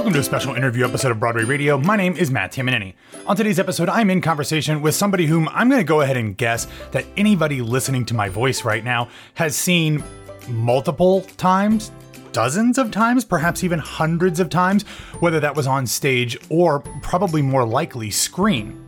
Welcome to a special interview episode of Broadway Radio. My name is Matt Tamanini. On today's episode, I'm in conversation with somebody whom I'm going to go ahead and guess that anybody listening to my voice right now has seen multiple times, dozens of times, perhaps even hundreds of times, whether that was on stage or probably more likely screen.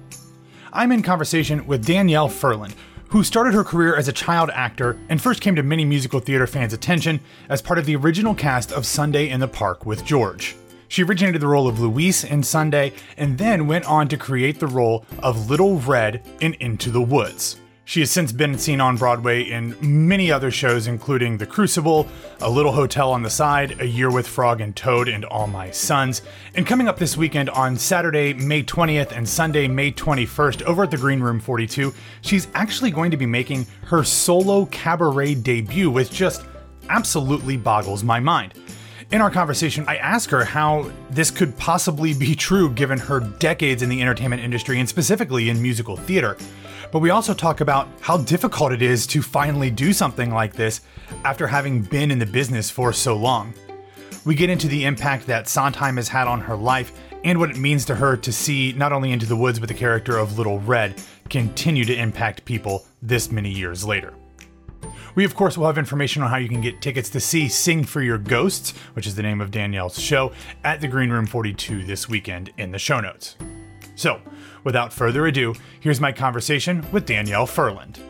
I'm in conversation with Danielle Ferland, who started her career as a child actor and first came to many musical theater fans' attention as part of the original cast of Sunday in the Park with George. She originated the role of Louise in Sunday and then went on to create the role of Little Red in Into the Woods. She has since been seen on Broadway in many other shows, including The Crucible, A Little Hotel on the Side, A Year with Frog and Toad, and All My Sons. And coming up this weekend on Saturday, May 20th and Sunday, May 21st, over at the Green Room 42, she's actually going to be making her solo cabaret debut, which just absolutely boggles my mind. In our conversation, I ask her how this could possibly be true given her decades in the entertainment industry and specifically in musical theater. But we also talk about how difficult it is to finally do something like this after having been in the business for so long. We get into the impact that Sondheim has had on her life and what it means to her to see not only Into the Woods but the character of Little Red continue to impact people this many years later. We, of course, will have information on how you can get tickets to see Sing for Your Ghosts, which is the name of Danielle's show, at the Green Room 42 this weekend in the show notes. So, without further ado, here's my conversation with Danielle Ferland.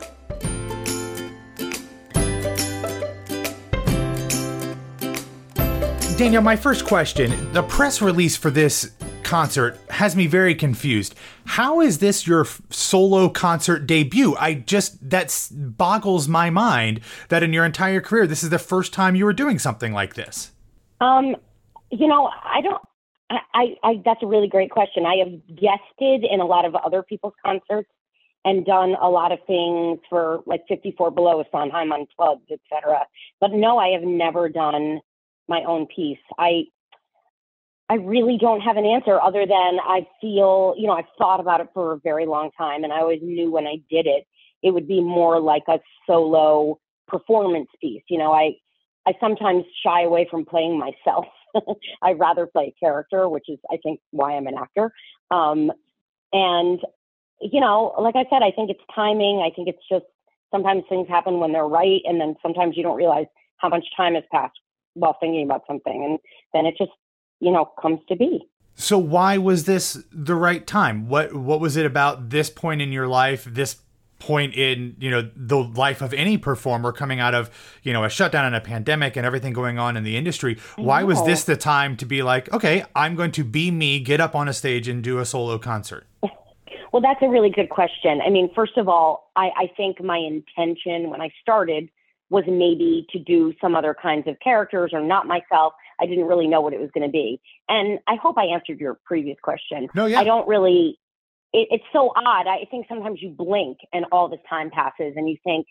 Danielle, my first question the press release for this concert has me very confused. How is this your solo concert debut? I just that boggles my mind that in your entire career this is the first time you were doing something like this. Um, you know, I don't. I, I, I that's a really great question. I have guested in a lot of other people's concerts and done a lot of things for like 54 Below, Sondheim Unplugged, etc. But no, I have never done my own piece. I I really don't have an answer other than I feel, you know, I've thought about it for a very long time and I always knew when I did it, it would be more like a solo performance piece. You know, I, I sometimes shy away from playing myself. I'd rather play a character, which is, I think, why I'm an actor. Um, and, you know, like I said, I think it's timing. I think it's just sometimes things happen when they're right. And then sometimes you don't realize how much time has passed while thinking about something. And then it just you know, comes to be. So why was this the right time? What what was it about this point in your life, this point in, you know, the life of any performer coming out of, you know, a shutdown and a pandemic and everything going on in the industry? Why was this the time to be like, okay, I'm going to be me, get up on a stage and do a solo concert? Well, that's a really good question. I mean, first of all, I, I think my intention when I started was maybe to do some other kinds of characters or not myself. I didn't really know what it was going to be. And I hope I answered your previous question. No, yeah. I don't really, it, it's so odd. I think sometimes you blink and all this time passes and you think,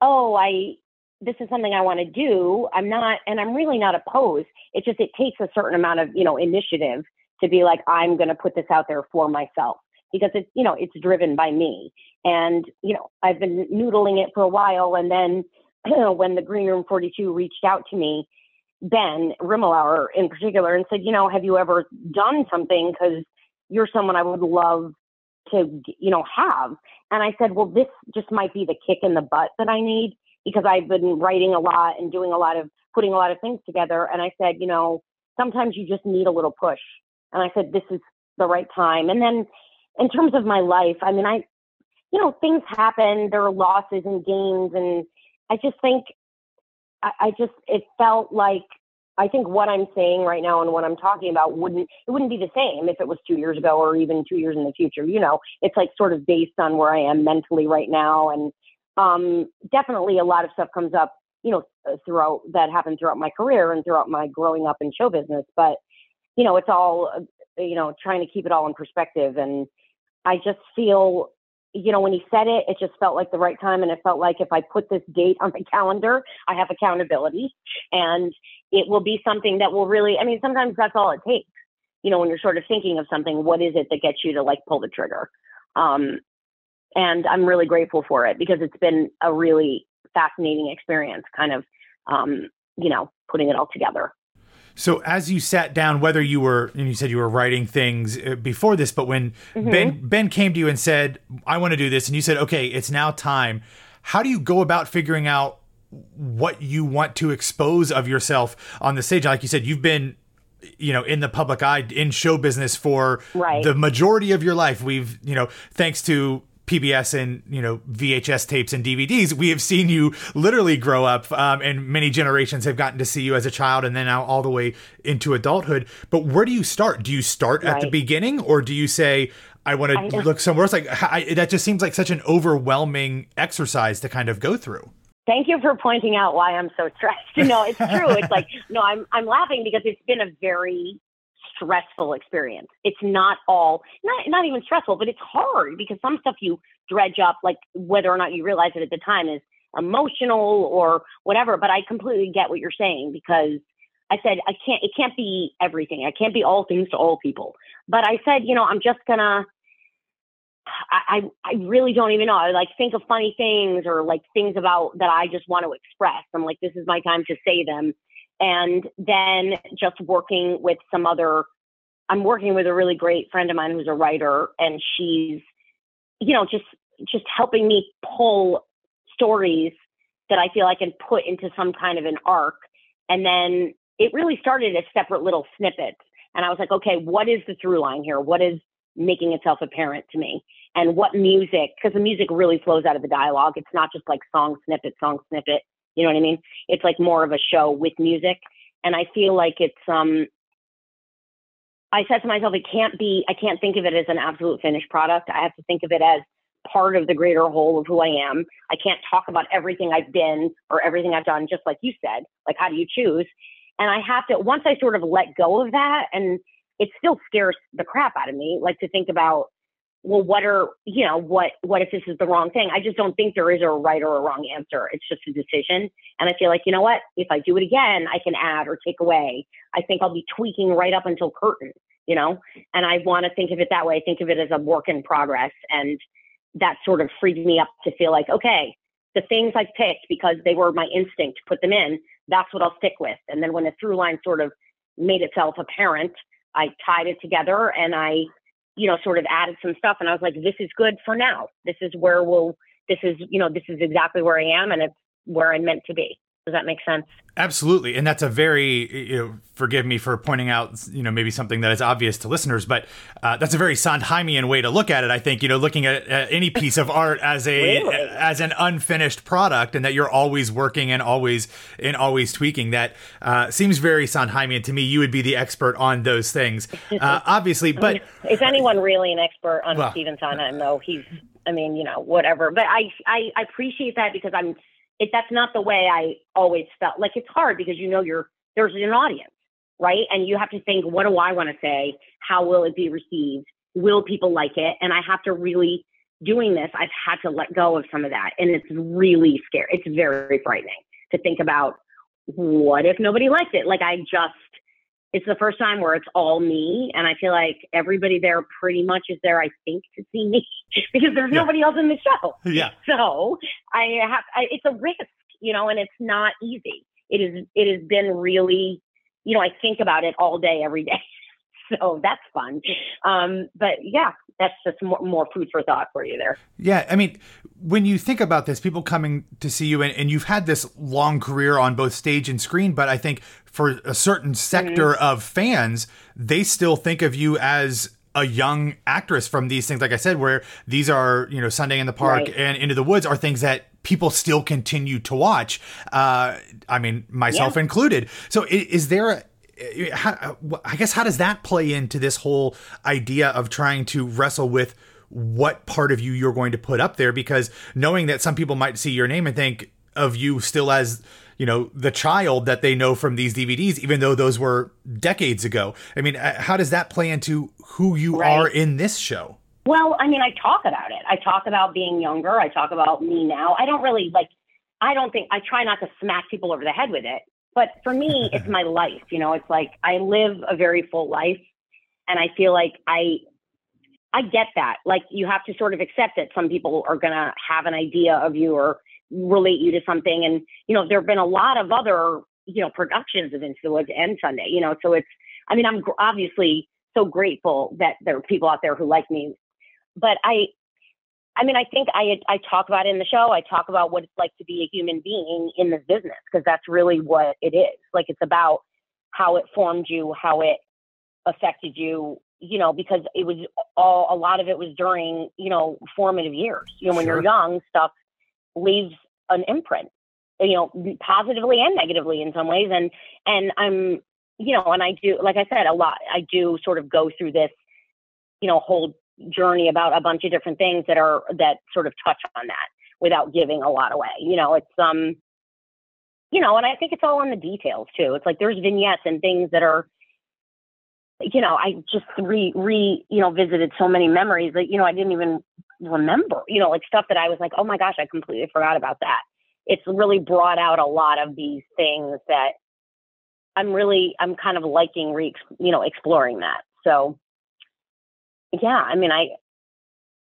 oh, I, this is something I want to do. I'm not, and I'm really not opposed. It just, it takes a certain amount of, you know, initiative to be like, I'm going to put this out there for myself because it's, you know, it's driven by me. And, you know, I've been noodling it for a while. And then when the Green Room 42 reached out to me, Ben Rimalower in particular, and said, you know, have you ever done something? Because you're someone I would love to, you know, have. And I said, well, this just might be the kick in the butt that I need because I've been writing a lot and doing a lot of putting a lot of things together. And I said, you know, sometimes you just need a little push. And I said, this is the right time. And then in terms of my life, I mean, I, you know, things happen. There are losses and gains, and I just think I, I just it felt like I think what I'm saying right now and what I'm talking about wouldn't it wouldn't be the same if it was two years ago or even two years in the future. You know, it's like sort of based on where I am mentally right now, and um, definitely a lot of stuff comes up, you know, throughout that happened throughout my career and throughout my growing up in show business. But you know, it's all you know, trying to keep it all in perspective, and I just feel you know, when he said it, it just felt like the right time. And it felt like if I put this date on the calendar, I have accountability and it will be something that will really, I mean, sometimes that's all it takes. You know, when you're sort of thinking of something, what is it that gets you to like pull the trigger? Um, and I'm really grateful for it because it's been a really fascinating experience, kind of, um, you know, putting it all together. So as you sat down, whether you were and you said you were writing things uh, before this, but when mm-hmm. Ben Ben came to you and said, "I want to do this," and you said, "Okay, it's now time." How do you go about figuring out what you want to expose of yourself on the stage? Like you said, you've been you know in the public eye in show business for right. the majority of your life we've you know thanks to PBS and you know VHS tapes and DVDs, we have seen you literally grow up, um, and many generations have gotten to see you as a child, and then now all the way into adulthood. But where do you start? Do you start right. at the beginning, or do you say I want to look somewhere else? Like I, that just seems like such an overwhelming exercise to kind of go through. Thank you for pointing out why I'm so stressed. No, it's true. it's like no, I'm I'm laughing because it's been a very stressful experience. It's not all not not even stressful, but it's hard because some stuff you dredge up, like whether or not you realize it at the time is emotional or whatever. But I completely get what you're saying because I said I can't it can't be everything. I can't be all things to all people. But I said, you know, I'm just gonna I, I really don't even know. I like think of funny things or like things about that I just want to express. I'm like, this is my time to say them and then just working with some other i'm working with a really great friend of mine who's a writer and she's you know just just helping me pull stories that i feel i can put into some kind of an arc. And then it really started as separate little snippets. And i was like okay what is the through line here? What is making itself apparent to me? And what music because the music really flows out of the dialogue. It's not just like song snippet song snippet you know what I mean? It's like more of a show with music. And I feel like it's um I said to myself, it can't be I can't think of it as an absolute finished product. I have to think of it as part of the greater whole of who I am. I can't talk about everything I've been or everything I've done, just like you said. Like how do you choose? And I have to once I sort of let go of that and it still scares the crap out of me, like to think about well, what are, you know, what, what if this is the wrong thing? I just don't think there is a right or a wrong answer. It's just a decision. And I feel like, you know what, if I do it again, I can add or take away. I think I'll be tweaking right up until curtain, you know, and I want to think of it that way. I think of it as a work in progress. And that sort of freed me up to feel like, okay, the things I picked because they were my instinct to put them in, that's what I'll stick with. And then when the through line sort of made itself apparent, I tied it together and I you know, sort of added some stuff. And I was like, this is good for now. This is where we'll, this is, you know, this is exactly where I am and it's where I'm meant to be. Does that make sense? Absolutely. And that's a very, you know, forgive me for pointing out, you know, maybe something that is obvious to listeners, but uh, that's a very Sondheimian way to look at it. I think, you know, looking at uh, any piece of art as a, really? as an unfinished product and that you're always working and always, and always tweaking that uh, seems very Sondheimian to me. You would be the expert on those things, uh, obviously, but. Is anyone really an expert on well, Stephen Sondheim? No, he's, I mean, you know, whatever. But I, I, I appreciate that because I'm it that's not the way I always felt. Like it's hard because you know you're there's an audience, right? And you have to think, what do I want to say? How will it be received? Will people like it? And I have to really doing this, I've had to let go of some of that. And it's really scary. It's very frightening to think about what if nobody liked it? Like I just it's the first time where it's all me and i feel like everybody there pretty much is there i think to see me because there's yeah. nobody else in the show. Yeah. So i have I, it's a risk you know and it's not easy. It is it has been really you know i think about it all day every day. So that's fun. Um, but yeah, that's just more, more, food for thought for you there. Yeah, I mean, when you think about this, people coming to see you, and, and you've had this long career on both stage and screen, but I think for a certain sector mm-hmm. of fans, they still think of you as a young actress from these things like i said where these are you know sunday in the park right. and into the woods are things that people still continue to watch uh, i mean myself yeah. included so is, is there a, how, I guess how does that play into this whole idea of trying to wrestle with what part of you you're going to put up there? Because knowing that some people might see your name and think of you still as you know the child that they know from these DVDs, even though those were decades ago. I mean, uh, how does that play into who you right. are in this show? Well, I mean, I talk about it. I talk about being younger. I talk about me now. I don't really like. I don't think I try not to smack people over the head with it. But for me, it's my life. You know, it's like I live a very full life, and I feel like I I get that. Like you have to sort of accept that some people are gonna have an idea of you or relate you to something. And you know, there have been a lot of other you know, productions of Into the Woods and Sunday, you know, so it's, I mean, I'm obviously so grateful that there are people out there who like me, but I, I mean, I think I I talk about it in the show. I talk about what it's like to be a human being in this business because that's really what it is. Like it's about how it formed you, how it affected you, you know, because it was all a lot of it was during, you know, formative years. You know, when sure. you're young, stuff leaves an imprint, you know, positively and negatively in some ways. And and I'm, you know, and I do, like I said, a lot. I do sort of go through this, you know, whole journey about a bunch of different things that are that sort of touch on that without giving a lot away. You know, it's um you know, and I think it's all in the details too. It's like there's vignettes and things that are you know, I just re re you know visited so many memories that you know I didn't even remember. You know, like stuff that I was like, oh my gosh, I completely forgot about that. It's really brought out a lot of these things that I'm really I'm kind of liking re you know exploring that. So yeah, I mean, I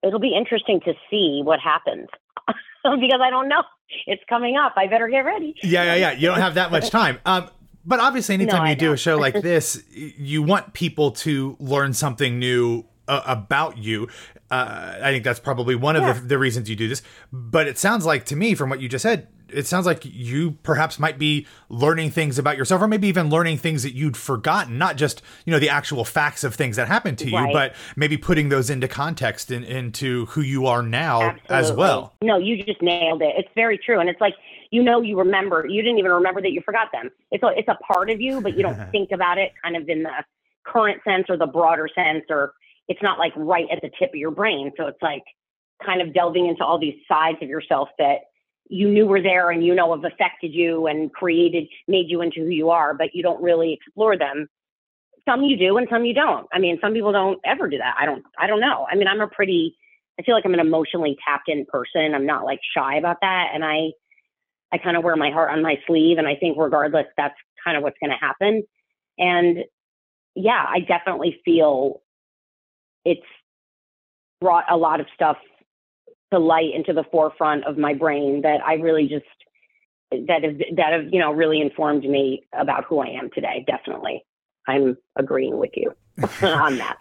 it'll be interesting to see what happens because I don't know. It's coming up. I better get ready. Yeah, yeah, yeah. You don't have that much time. Um, but obviously, anytime no, you do a show like this, you want people to learn something new uh, about you. Uh, I think that's probably one of the, the reasons you do this. But it sounds like to me, from what you just said, it sounds like you perhaps might be learning things about yourself or maybe even learning things that you'd forgotten not just you know the actual facts of things that happened to right. you but maybe putting those into context and in, into who you are now Absolutely. as well no you just nailed it it's very true and it's like you know you remember you didn't even remember that you forgot them it's a, it's a part of you but you don't think about it kind of in the current sense or the broader sense or it's not like right at the tip of your brain so it's like kind of delving into all these sides of yourself that you knew were there and you know have affected you and created made you into who you are but you don't really explore them. Some you do and some you don't. I mean some people don't ever do that. I don't i don't know. I mean i'm a pretty i feel like i'm an emotionally tapped in person. I'm not like shy about that. And i i kind of wear my heart on my sleeve. And i think regardless that's kind of what's going to happen. And yeah i definitely feel it's brought a lot of stuff to light into the forefront of my brain that I really just that have that have you know really informed me about who I am today. Definitely, I'm agreeing with you on that.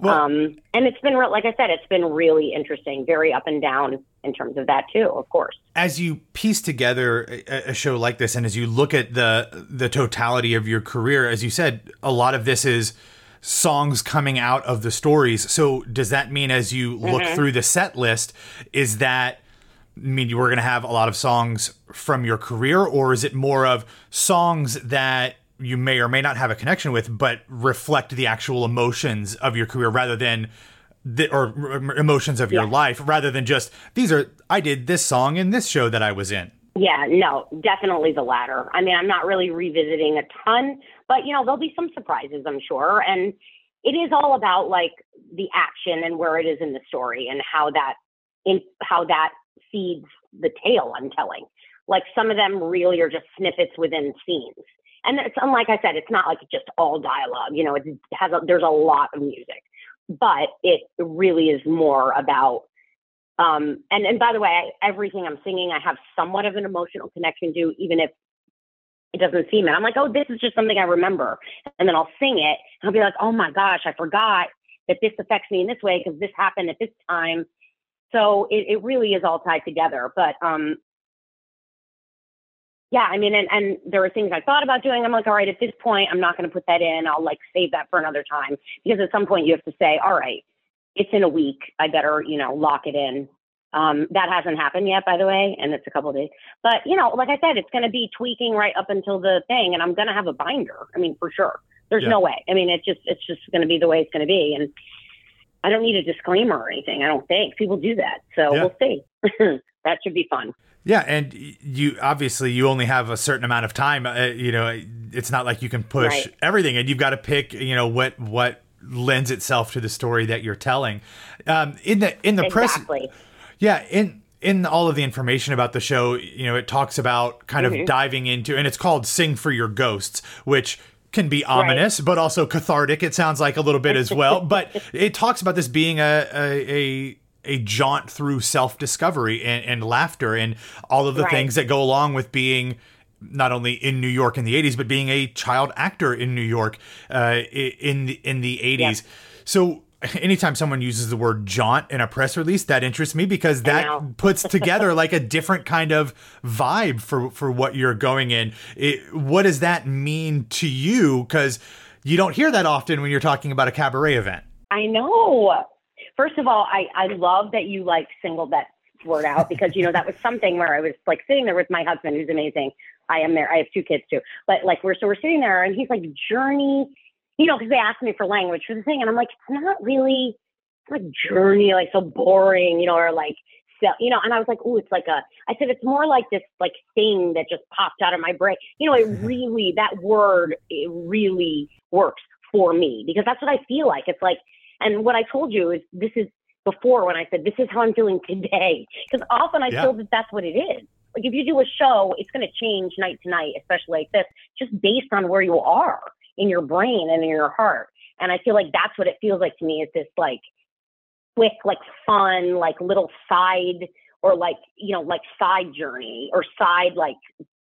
well, um, and it's been like I said, it's been really interesting, very up and down in terms of that too. Of course, as you piece together a, a show like this, and as you look at the the totality of your career, as you said, a lot of this is songs coming out of the stories. So does that mean as you look mm-hmm. through the set list, is that I mean you were going to have a lot of songs from your career, or is it more of songs that you may or may not have a connection with, but reflect the actual emotions of your career rather than the, or emotions of yeah. your life, rather than just these are I did this song in this show that I was in. Yeah, no, definitely the latter. I mean, I'm not really revisiting a ton, but you know, there'll be some surprises, I'm sure. And it is all about like the action and where it is in the story and how that in how that feeds the tale I'm telling. Like some of them really are just snippets within scenes. And it's unlike I said, it's not like just all dialogue. You know, it has a, there's a lot of music, but it really is more about um, and and by the way, everything I'm singing, I have somewhat of an emotional connection to, even if it doesn't seem it. I'm like, oh, this is just something I remember, and then I'll sing it, and I'll be like, oh my gosh, I forgot that this affects me in this way because this happened at this time. So it, it really is all tied together. But um, yeah, I mean, and, and there were things I thought about doing. I'm like, all right, at this point, I'm not going to put that in. I'll like save that for another time because at some point you have to say, all right, it's in a week. I better, you know, lock it in. Um, that hasn't happened yet, by the way, and it's a couple days. But you know, like I said, it's going to be tweaking right up until the thing, and I'm going to have a binder. I mean, for sure. There's yeah. no way. I mean, it's just it's just going to be the way it's going to be, and I don't need a disclaimer or anything. I don't think people do that, so yeah. we'll see. that should be fun. Yeah, and you obviously you only have a certain amount of time. Uh, you know, it's not like you can push right. everything, and you've got to pick. You know what what lends itself to the story that you're telling. Um, in the in the exactly. press, yeah, in in all of the information about the show, you know, it talks about kind mm-hmm. of diving into, and it's called "Sing for Your Ghosts," which can be ominous, right. but also cathartic. It sounds like a little bit as well. but it talks about this being a a, a a jaunt through self discovery and, and, laughter and all of the right. things that go along with being not only in New York in the 80s, but being a child actor in New York uh, in the in the 80s. Yeah. So anytime someone uses the word jaunt in a press release that interests me because that puts together like a different kind of vibe for for what you're going in. It, what does that mean to you? Because you don't hear that often when you're talking about a cabaret event. I know. First of all i i love that you like singled that word out because you know that was something where i was like sitting there with my husband who's amazing i am there i have two kids too but like we're so we're sitting there and he's like journey you know, because they asked me for language for the thing, and I'm like, it's not really like journey, like so boring, you know, or like so, you know, and I was like, oh, it's like a, I said, it's more like this like thing that just popped out of my brain. You know, it mm-hmm. really, that word, it really works for me because that's what I feel like. It's like, and what I told you is this is before when I said, this is how I'm feeling today. Because often I yeah. feel that that's what it is. Like if you do a show, it's going to change night to night, especially like this, just based on where you are in your brain and in your heart. And I feel like that's what it feels like to me is this like quick, like fun, like little side or like, you know, like side journey or side, like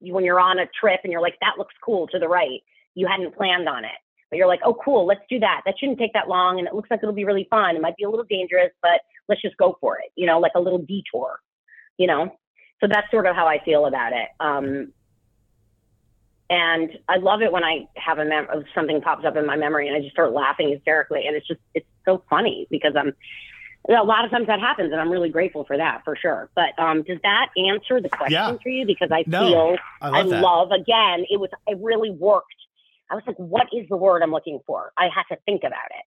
when you're on a trip and you're like, that looks cool to the right. You hadn't planned on it, but you're like, oh, cool, let's do that. That shouldn't take that long. And it looks like it'll be really fun. It might be a little dangerous, but let's just go for it, you know, like a little detour, you know? So that's sort of how I feel about it. Um, and I love it when I have a mem- something pops up in my memory and I just start laughing hysterically. And it's just, it's so funny because I'm, a lot of times that happens and I'm really grateful for that for sure. But um, does that answer the question yeah. for you? Because I no, feel, I, love, I love, again, it was, it really worked. I was like, what is the word I'm looking for? I had to think about it.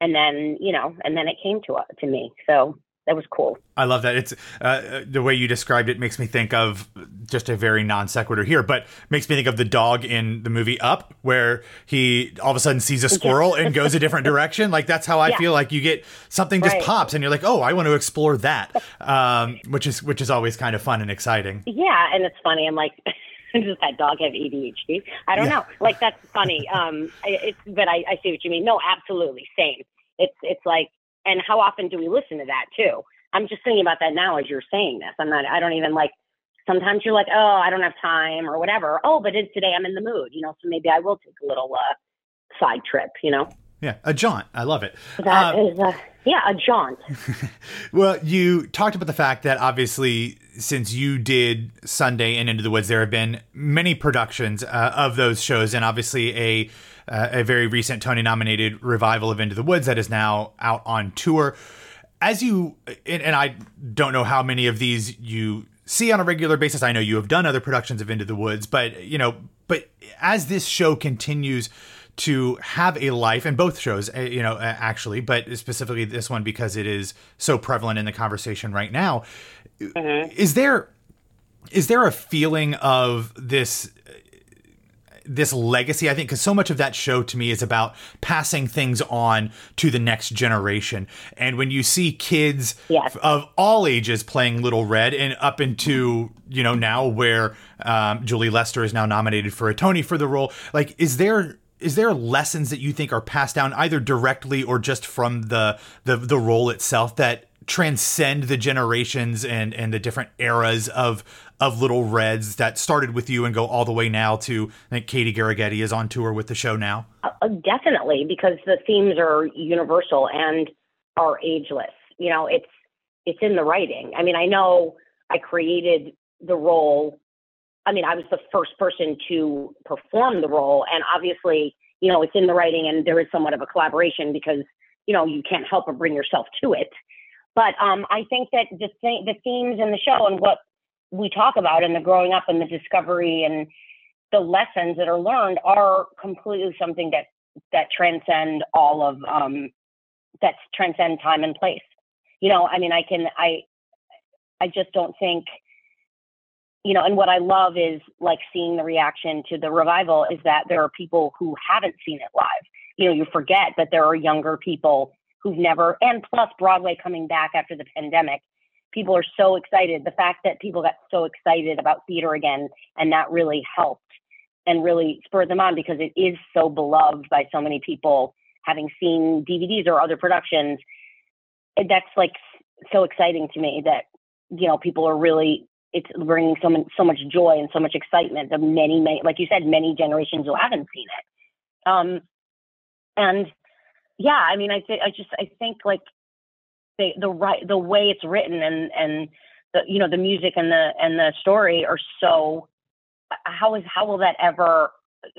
And then, you know, and then it came to, uh, to me. So that was cool. I love that. It's uh, the way you described it makes me think of just a very non sequitur here, but makes me think of the dog in the movie Up, where he all of a sudden sees a squirrel and goes a different direction. Like that's how I yeah. feel like you get something just right. pops and you're like, oh, I want to explore that, um, which is which is always kind of fun and exciting. Yeah, and it's funny. I'm like. does that dog have ADHD? I don't yeah. know. Like that's funny. Um, it's but I, I see what you mean. No, absolutely same. It's it's like and how often do we listen to that too? I'm just thinking about that now as you're saying this. I'm not, I don't even like, sometimes you're like, oh, I don't have time or whatever. Oh, but it's today I'm in the mood, you know, so maybe I will take a little uh, side trip, you know? Yeah, a jaunt. I love it. That uh, is, yeah, a jaunt. well, you talked about the fact that obviously, since you did Sunday and Into the Woods, there have been many productions uh, of those shows, and obviously a uh, a very recent Tony nominated revival of Into the Woods that is now out on tour. As you, and, and I don't know how many of these you see on a regular basis. I know you have done other productions of Into the Woods, but you know, but as this show continues to have a life, and both shows, uh, you know, actually, but specifically this one because it is so prevalent in the conversation right now. Mm-hmm. Is there is there a feeling of this this legacy, I think, because so much of that show to me is about passing things on to the next generation. And when you see kids yes. of all ages playing Little Red and up into, you know, now where um, Julia Lester is now nominated for a Tony for the role, like, is there is there lessons that you think are passed down either directly or just from the the the role itself that transcend the generations and and the different eras of of Little Reds that started with you and go all the way now to I think Katy Geraghty is on tour with the show now? Uh, uh, definitely, because the themes are universal and are ageless. You know, it's it's in the writing. I mean, I know I created the role. I mean, I was the first person to perform the role, and obviously, you know, it's in the writing, and there is somewhat of a collaboration because you know you can't help but bring yourself to it. But um, I think that the th- the themes in the show and what we talk about and the growing up and the discovery and the lessons that are learned are completely something that that transcend all of um that transcend time and place. You know i mean i can i i just don't think you know and what i love is like seeing the reaction to the revival is that there are people who haven't seen it live. You know you forget that there are younger people who've never and plus broadway coming back after the pandemic people are so excited. The fact that people got so excited about theater again and that really helped and really spurred them on because it is so beloved by so many people having seen DVDs or other productions. That's like so exciting to me that, you know, people are really it's bringing so much so much joy and so much excitement of many many like you said many generations who haven't seen it um and yeah i mean i think i just i think like the the right the way it's written and and the you know the music and the and the story are so how is how will that ever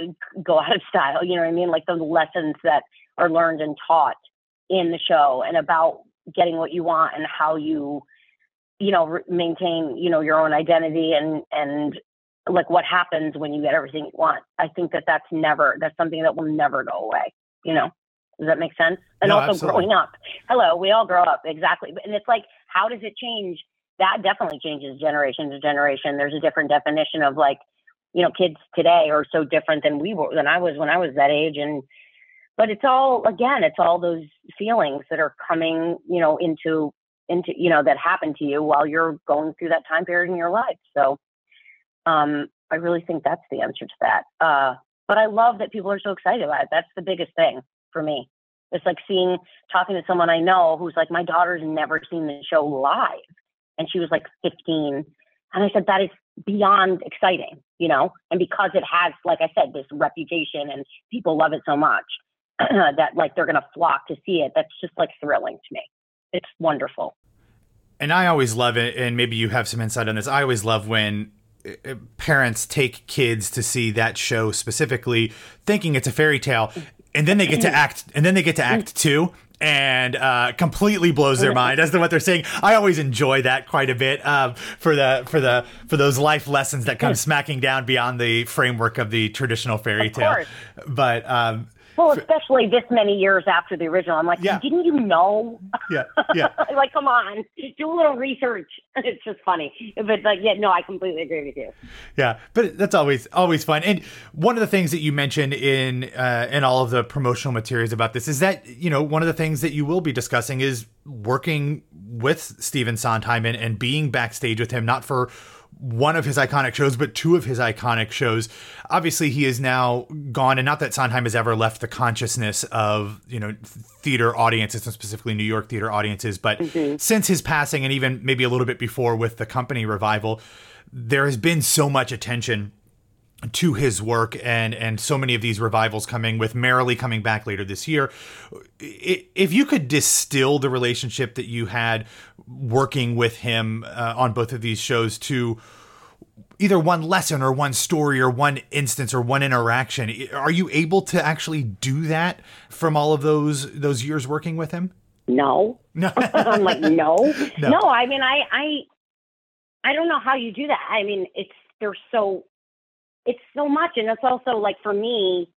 uh, go out of style? You know what i mean? Like the lessons that are learned and taught in the show and about getting what you want and how you you know re- maintain you know your own identity and and like what happens when you get everything you want. I think that that's never that's something that will never go away you know does that make sense? And No, also absolutely. growing up. Hello we all grow up exactly. And it's like how does it change? That definitely changes generation to generation. There's a different definition of like you know kids today are so different than we were than i was when i was that age. And but it's all again it's all those feelings that are coming you know into into you know that happen to you while you're going through that time period in your life. So um i really think that's the answer to that. Uh but i love that people are so excited about it. That's the biggest thing for me it's like seeing talking to someone i know who's like my daughter's never seen the show live and she was like 15 and i said that is beyond exciting you know and because it has like i said this reputation and people love it so much that like they're going to flock to see it that's just like thrilling to me it's wonderful And I always love it, and maybe you have some insight on this. I always love when uh, parents take kids to see that show specifically, thinking it's a fairy tale, and then they get to act, and then they get to act two, and uh, completely blows their mind as to what they're saying. I always enjoy that quite a bit um, for the for the for those life lessons that come smacking down beyond the framework of the traditional fairy tale. But um, well especially this many years after the original i'm like Yeah. didn't you know yeah, yeah. like come on do a little research it's just funny but like yeah no i completely agree with you Yeah, but that's always always fun. And one of the things that you mentioned in uh, in all of the promotional materials about this is that you know one of the things that you will be discussing is working with Stephen Sondheim and, and being backstage with him, not for one of his iconic shows, but two of his iconic shows. Obviously, he is now gone, and not that Sondheim has ever left the consciousness of you know theater audiences, and specifically New York theater audiences. But mm-hmm. since his passing, and even maybe a little bit before with the company revival, there has been so much attention to his work and and so many of these revivals coming with Merrily coming back later this year. If you could distill the relationship that you had working with him uh, on both of these shows to either one lesson or one story or one instance or one interaction, are you able to actually do that from all of those those years working with him? no No. i'm like no. No. no i mean i i i don't know how you do that i mean it's they're so it's so much and it's also like for me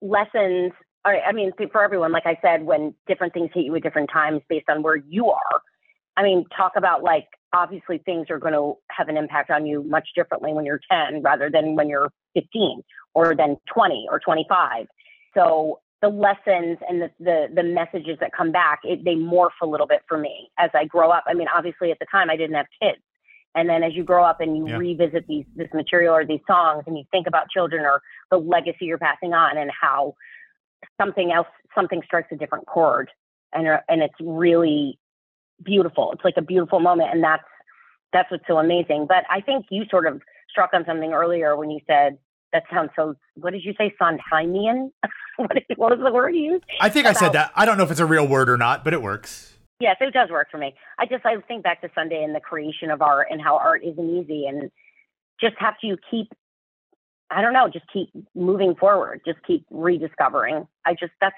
lessons I I mean, for everyone, like I said, when different things hit you at different times based on where you are, I mean, talk about like obviously things are going to have an impact on you much differently when you're 10 rather than when you're 15 or then 20 or 25. So the lessons and the, the, the messages that come back, it, they morph a little bit for me as I grow up. I mean, obviously at the time I didn't have kids. And then as you grow up and you Yeah. revisit these, this material or these songs and you think about children or the legacy you're passing on and how something else, something strikes a different chord and, and it's really beautiful. It's like a beautiful moment. And that's, that's what's so amazing. But I think you sort of struck on something earlier when you said, that sounds so, what did you say? Sondheimian? what, is- what was the word you used? I think I said that. I don't know if it's a real word or not, but it works. Yes, it does work for me. I just I think back to Sunday and the creation of art and how art isn't easy and just have to keep I don't know, just keep moving forward, just keep rediscovering. I just that's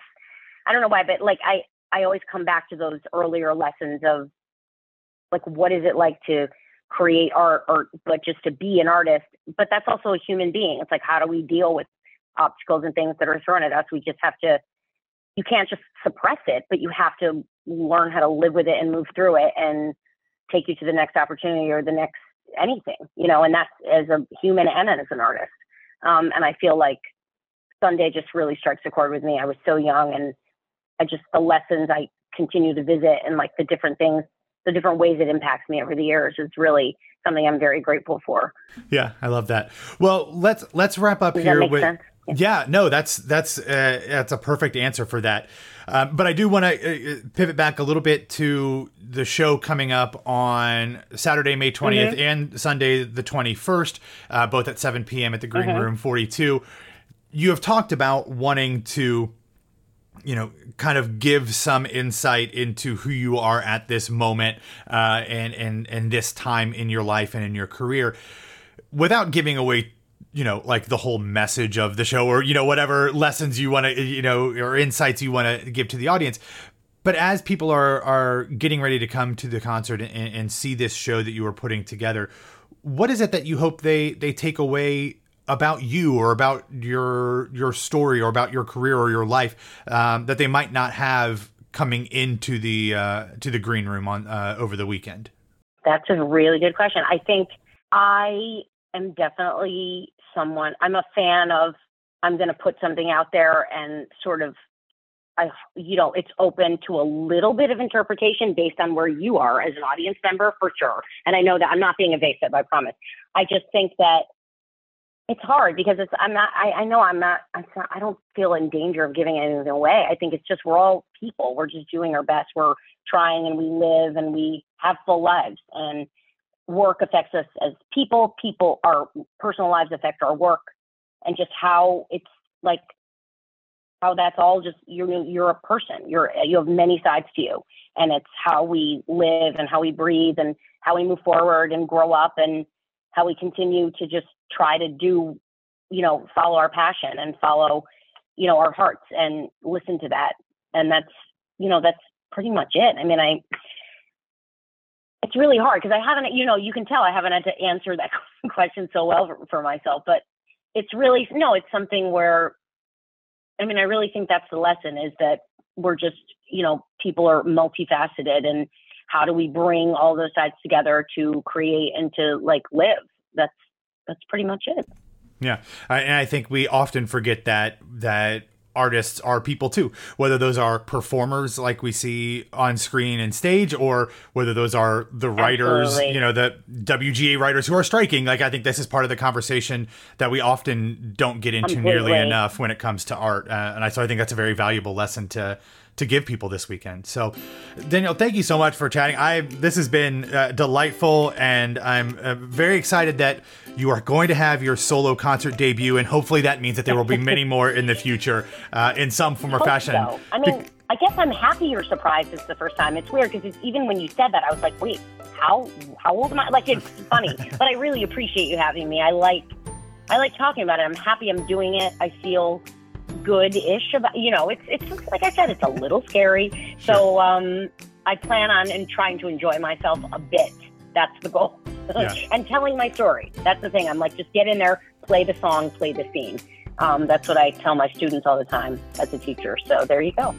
I don't know why, but like I I always come back to those earlier lessons of like what is it like to create art or but just to be an artist, but that's also a human being. It's like how do we deal with obstacles and things that are thrown at us? We just have to you can't just suppress it, but you have to learn how to live with it and move through it and take you to the next opportunity or the next anything, you know, and that's as a human and as an artist. Um, and I feel like Sunday just really strikes a chord with me. I was so young and I just, the lessons I continue to visit and like the different things, the different ways it impacts me over the years is really something I'm very grateful for. Yeah, I love that. Well, let's let's wrap up Does here with sense? Yeah, no, that's that's uh, that's a perfect answer for that. Um, but I do want to uh, pivot back a little bit to the show coming up on Saturday, May 20th mm-hmm. and Sunday, the 21st, uh, both at 7 p.m. at the Green mm-hmm. Room 42. You have talked about wanting to you know, kind of give some insight into who you are at this moment uh, and and and this time in your life and in your career, without giving away, you know, like the whole message of the show or you know whatever lessons you want to you know or insights you want to give to the audience. But as people are are getting ready to come to the concert and, and see this show that you are putting together, what is it that you hope they they take away about you or about your your story or about your career or your life um, that they might not have coming into the uh, to the green room on uh, over the weekend? That's a really good question. I think I am definitely someone. I'm a fan of. I'm going to put something out there and sort of. I, you know, it's open to a little bit of interpretation based on where you are as an audience member, for sure. And I know that I'm not being evasive. I promise. I just think that it's hard because it's I'm not I, I know I'm not I'm not I don't feel in danger of giving anything away. I think it's just we're all people. We're just doing our best. We're trying and we live and we have full lives and work affects us as people. People our personal lives affect our work and just how it's like how that's all just you're you're a person. You're you have many sides to you. And it's how we live and how we breathe and how we move forward and grow up and how we continue to just try to do, you know, follow our passion and follow, you know, our hearts and listen to that. And that's, you know, that's pretty much it. I mean, I, it's really hard because I haven't, you know, you can tell I haven't had to answer that question so well for, for myself, but it's really, no, it's something where, I mean, I really think that's the lesson is that we're just, you know, people are multifaceted and how do we bring all those sides together to create and to like live? That's that's pretty much it. Yeah, and I think we often forget that that artists are people too whether those are performers like we see on screen and stage or whether those are the writers Absolutely. you know the WGA writers who are striking like I think this is part of the conversation that we often don't get into Completely. nearly enough when it comes to art uh, and I so I think that's a very valuable lesson to to give people this weekend. So, Danielle, thank you so much for chatting. I this has been uh, delightful, and I'm uh, very excited that you are going to have your solo concert debut, and hopefully that means that there will be many more in the future uh, in some form or fashion. So. I mean. Be- I guess I'm happy you're surprised it's the first time. It's weird because even when you said that, I was like, wait, how how old am I? Like it's funny, but I really appreciate you having me. I like I like talking about it. I'm happy I'm doing it. I feel good-ish about you know it's it's like I said it's a little scary. So um I plan on and trying to enjoy myself a bit. That's the goal. Yeah. and telling my story. That's the thing. I'm like just get in there play the song play the scene. Um, that's what I tell my students all the time as a teacher. So there you go